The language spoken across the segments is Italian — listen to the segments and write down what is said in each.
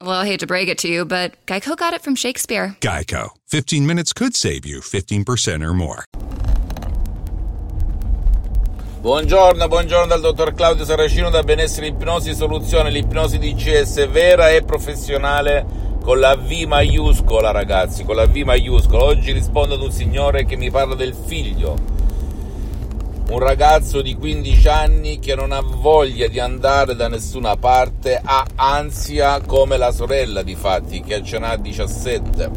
Well, I hate to break it to you, but Geico got it from Shakespeare. Geico. 15 minutes could save you 15% or more. Buongiorno, buongiorno dal dottor Claudio Saracino da Benessere Ipnosi Soluzione, l'ipnosi DCS vera e professionale con la V maiuscola ragazzi, con la V maiuscola. Oggi rispondo ad un signore che mi parla del figlio, un ragazzo di 15 anni che non ha voglia di andare da nessuna parte, ha ansia come la sorella di fatti che ce n'ha 17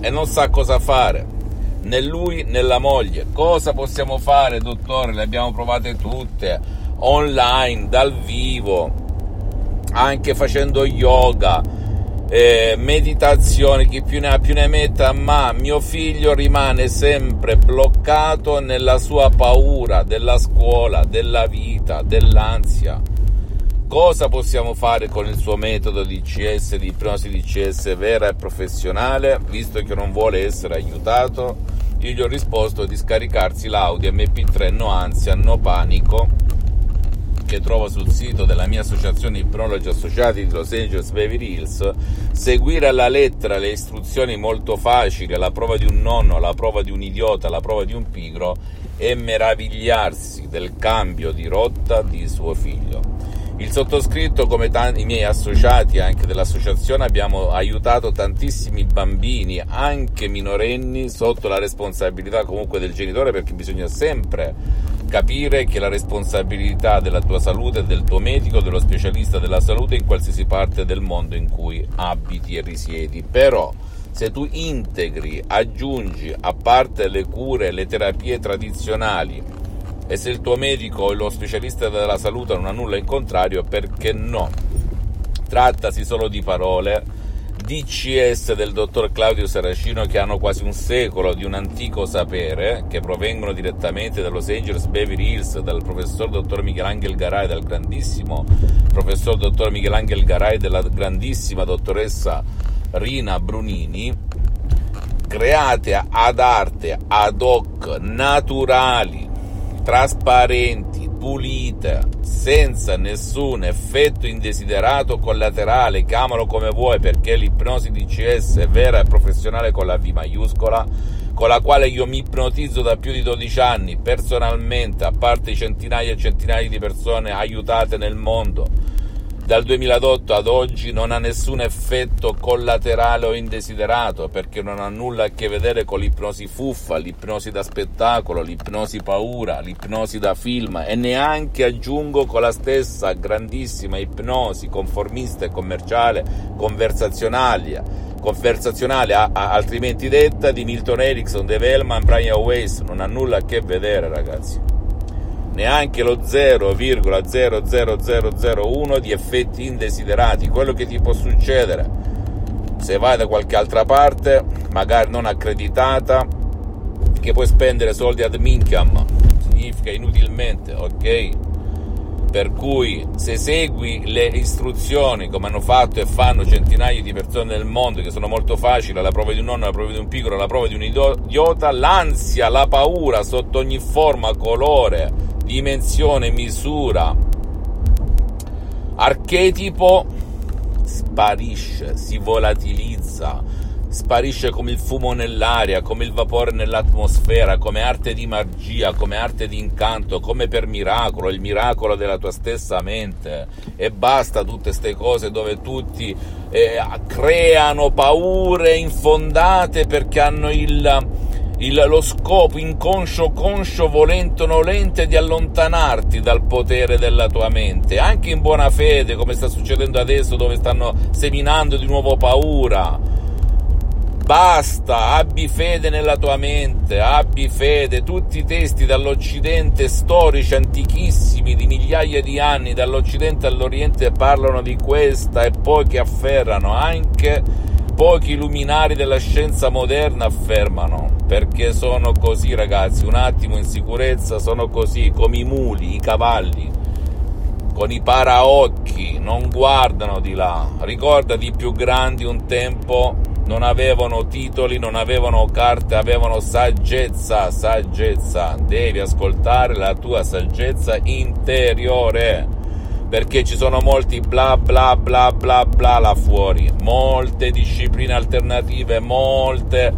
e non sa cosa fare né lui né la moglie. Cosa possiamo fare, dottore? Le abbiamo provate tutte, online, dal vivo, anche facendo yoga, eh, meditazione, chi più ne ha più ne metta, ma mio figlio rimane sempre bloccato nella sua paura della scuola, della vita, dell'ansia. Cosa possiamo fare con il suo metodo di CS, di ipnosi di CS vera e professionale, visto che non vuole essere aiutato? Io gli ho risposto di scaricarsi l'audio MP3 No Ansia, No Panico, che trovo sul sito della mia associazione Ipnologi Associati di Los Angeles Beverly Hills, seguire alla lettera le istruzioni molto facili, la prova di un nonno, la prova di un idiota, la prova di un pigro e meravigliarsi del cambio di rotta di suo figlio. Il sottoscritto, come tanti, i miei associati anche dell'associazione, abbiamo aiutato tantissimi bambini, anche minorenni, sotto la responsabilità comunque del genitore, perché bisogna sempre capire che la responsabilità della tua salute, del tuo medico, dello specialista della salute in qualsiasi parte del mondo in cui abiti e risiedi. Però se tu integri, aggiungi, a parte le cure, le terapie tradizionali, e se il tuo medico o lo specialista della salute non ha nulla in contrario, perché no? Trattasi solo di parole. DCS del dottor Claudio Saracino che hanno quasi un secolo di un antico sapere che provengono direttamente dallo Los Angeles Beverly Hills dal professor dottor Michelangelo Garay dal grandissimo professor dottor Michelangelo Garay della grandissima dottoressa Rina Brunini create ad arte ad hoc naturali trasparenti, pulite, senza nessun effetto indesiderato collaterale, chiamalo come vuoi perché l'ipnosi DCS è vera e professionale con la V maiuscola, con la quale io mi ipnotizzo da più di 12 anni personalmente, a parte centinaia e centinaia di persone aiutate nel mondo dal 2008 ad oggi non ha nessun effetto collaterale o indesiderato perché non ha nulla a che vedere con l'ipnosi fuffa, l'ipnosi da spettacolo, l'ipnosi paura, l'ipnosi da film. E neanche aggiungo con la stessa grandissima ipnosi conformista e commerciale conversazionale, conversazionale a, a, altrimenti detta di Milton Erickson, Dave Hellman, Brian Weiss, non ha nulla a che vedere ragazzi neanche lo 0,00001 di effetti indesiderati, quello che ti può succedere se vai da qualche altra parte, magari non accreditata, che puoi spendere soldi ad minchiam, significa inutilmente, ok? Per cui se segui le istruzioni come hanno fatto e fanno centinaia di persone nel mondo, che sono molto facili, la prova di un nonno, la prova di un piccolo, la prova di un idiota, l'ansia, la paura sotto ogni forma, colore, dimensione, misura, archetipo sparisce, si volatilizza, sparisce come il fumo nell'aria, come il vapore nell'atmosfera, come arte di magia, come arte di incanto, come per miracolo, il miracolo della tua stessa mente. E basta tutte queste cose dove tutti eh, creano paure infondate perché hanno il il, lo scopo inconscio, conscio, volente o nolente di allontanarti dal potere della tua mente, anche in buona fede, come sta succedendo adesso, dove stanno seminando di nuovo paura. Basta, abbi fede nella tua mente, abbi fede. Tutti i testi dall'Occidente storici antichissimi di migliaia di anni, dall'Occidente all'Oriente, parlano di questa e poi che afferrano anche pochi luminari della scienza moderna affermano, perché sono così ragazzi, un attimo in sicurezza sono così, come i muli, i cavalli, con i paraocchi, non guardano di là. Ricordati i più grandi un tempo non avevano titoli, non avevano carte, avevano saggezza, saggezza. Devi ascoltare la tua saggezza interiore, perché ci sono molti bla bla bla bla bla là fuori, molte discipline alternative, molte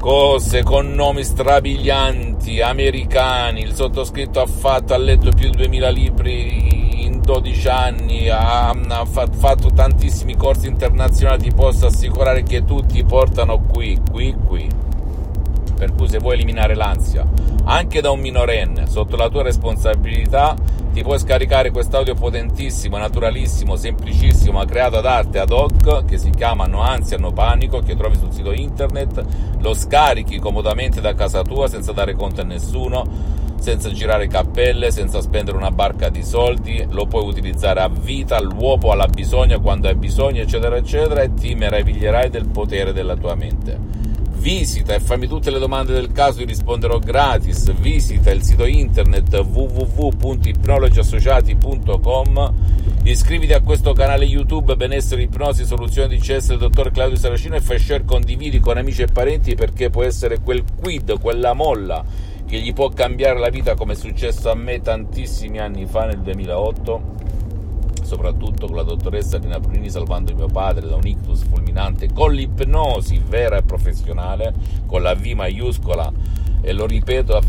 cose con nomi strabilianti, americani, il sottoscritto ha fatto, ha letto più di 2000 libri 12 anni, ha, ha fatto tantissimi corsi internazionali, ti posso assicurare che tutti portano qui, qui, qui. Per cui se vuoi eliminare l'ansia, anche da un minorenne, sotto la tua responsabilità, ti puoi scaricare quest'audio potentissimo, naturalissimo, semplicissimo, creato ad arte ad hoc, che si chiama No ansia, no panico, che trovi sul sito internet, lo scarichi comodamente da casa tua senza dare conto a nessuno senza girare cappelle, senza spendere una barca di soldi, lo puoi utilizzare a vita, l'uopo alla bisogna quando hai bisogno, eccetera, eccetera, e ti meraviglierai del potere della tua mente. Visita e fammi tutte le domande del caso, ti risponderò gratis. Visita il sito internet www.ipnologiassociati.com Iscriviti a questo canale YouTube Benessere Ipnosi Soluzione di CS del dottor Claudio Saracino e fai share, condividi con amici e parenti perché può essere quel quid, quella molla che gli può cambiare la vita come è successo a me tantissimi anni fa nel 2008 soprattutto con la dottoressa Rina Bruni salvando mio padre da un ictus fulminante con l'ipnosi vera e professionale con la V maiuscola. E lo ripeto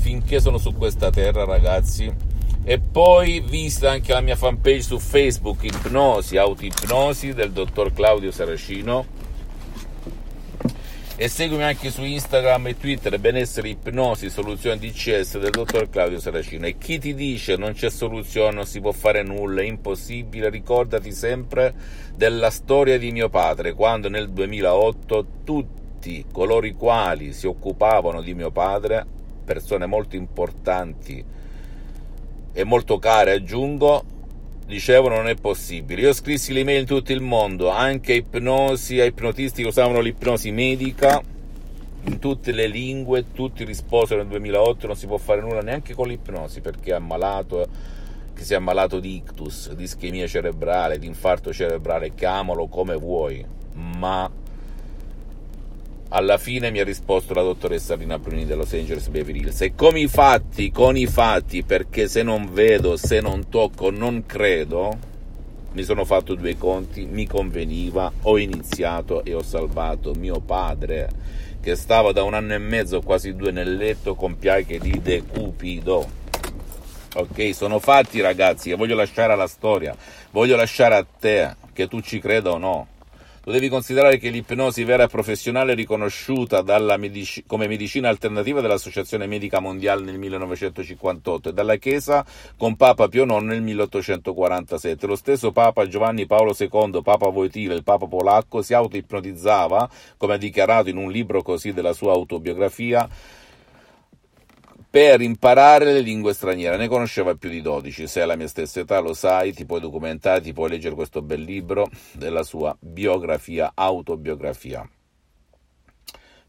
finché sono su questa terra ragazzi. E poi visita anche la mia fanpage su Facebook Ipnosi, Autoipnosi del dottor Claudio Saracino e seguimi anche su Instagram e Twitter benessere ipnosi soluzione DCS del dottor Claudio Saracino. E chi ti dice non c'è soluzione non si può fare nulla è impossibile. Ricordati sempre della storia di mio padre quando nel 2008 tutti coloro i quali si occupavano di mio padre persone molto importanti e molto care aggiungo dicevano non è possibile. Io scrissi l'email in tutto il mondo, anche ipnosi, a ipnotisti che usavano l'ipnosi medica, in tutte le lingue, tutti risposero nel 2008 non si può fare nulla neanche con l'ipnosi perché è ammalato, che si è ammalato di ictus, di ischemia cerebrale, di infarto cerebrale, chiamalo come vuoi, ma alla fine mi ha risposto la dottoressa Rina Bruni dello Los Angeles Beverly Hills. E con i fatti, con i fatti, perché se non vedo, se non tocco, non credo, mi sono fatto due conti, mi conveniva, ho iniziato e ho salvato mio padre, che stava da un anno e mezzo, quasi due, nel letto con piaghe di decupido. Ok, sono fatti ragazzi che voglio lasciare alla storia, voglio lasciare a te, che tu ci creda o no. Tu devi considerare che l'ipnosi vera e professionale è riconosciuta medici- come medicina alternativa dall'Associazione Medica Mondiale nel 1958 e dalla Chiesa con Papa Pio IX nel 1847. Lo stesso Papa Giovanni Paolo II, Papa Voitile, il Papa polacco, si autoipnotizzava, come ha dichiarato in un libro così della sua autobiografia, per imparare le lingue straniere. Ne conosceva più di 12. Se hai la mia stessa età lo sai, ti puoi documentare, ti puoi leggere questo bel libro della sua biografia, autobiografia.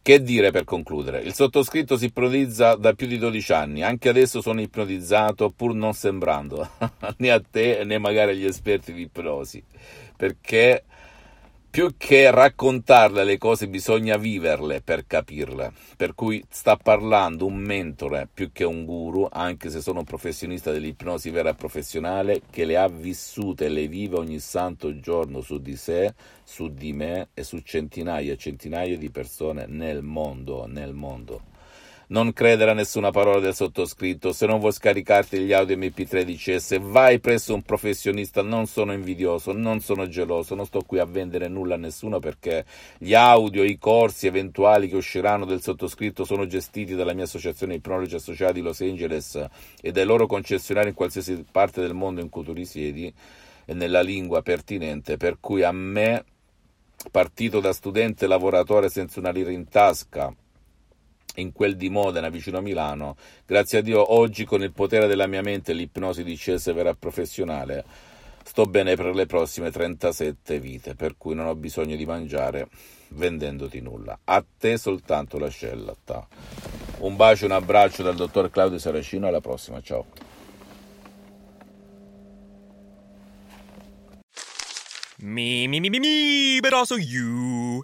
Che dire per concludere? Il sottoscritto si ipnotizza da più di 12 anni, anche adesso sono ipnotizzato pur non sembrando né a te né magari agli esperti di ipnosi, perché più che raccontarle le cose bisogna viverle per capirle, per cui sta parlando un mentore più che un guru, anche se sono un professionista dell'ipnosi vera e professionale, che le ha vissute e le vive ogni santo giorno su di sé, su di me e su centinaia e centinaia di persone nel mondo, nel mondo non credere a nessuna parola del sottoscritto, se non vuoi scaricarti gli audio MP3 di vai presso un professionista, non sono invidioso, non sono geloso, non sto qui a vendere nulla a nessuno perché gli audio, i corsi eventuali che usciranno del sottoscritto sono gestiti dalla mia associazione Ipnologi Associati di Los Angeles e dai loro concessionari in qualsiasi parte del mondo in cui tu risiedi e nella lingua pertinente, per cui a me partito da studente lavoratore senza una lira in tasca, in quel di Modena vicino a Milano, grazie a Dio oggi con il potere della mia mente l'ipnosi di CS vera professionale sto bene per le prossime 37 vite, per cui non ho bisogno di mangiare vendendoti nulla. A te soltanto la scellata. Un bacio, un abbraccio dal dottor Claudio Saracino, alla prossima, ciao. Me, me, me, me, me, but also you.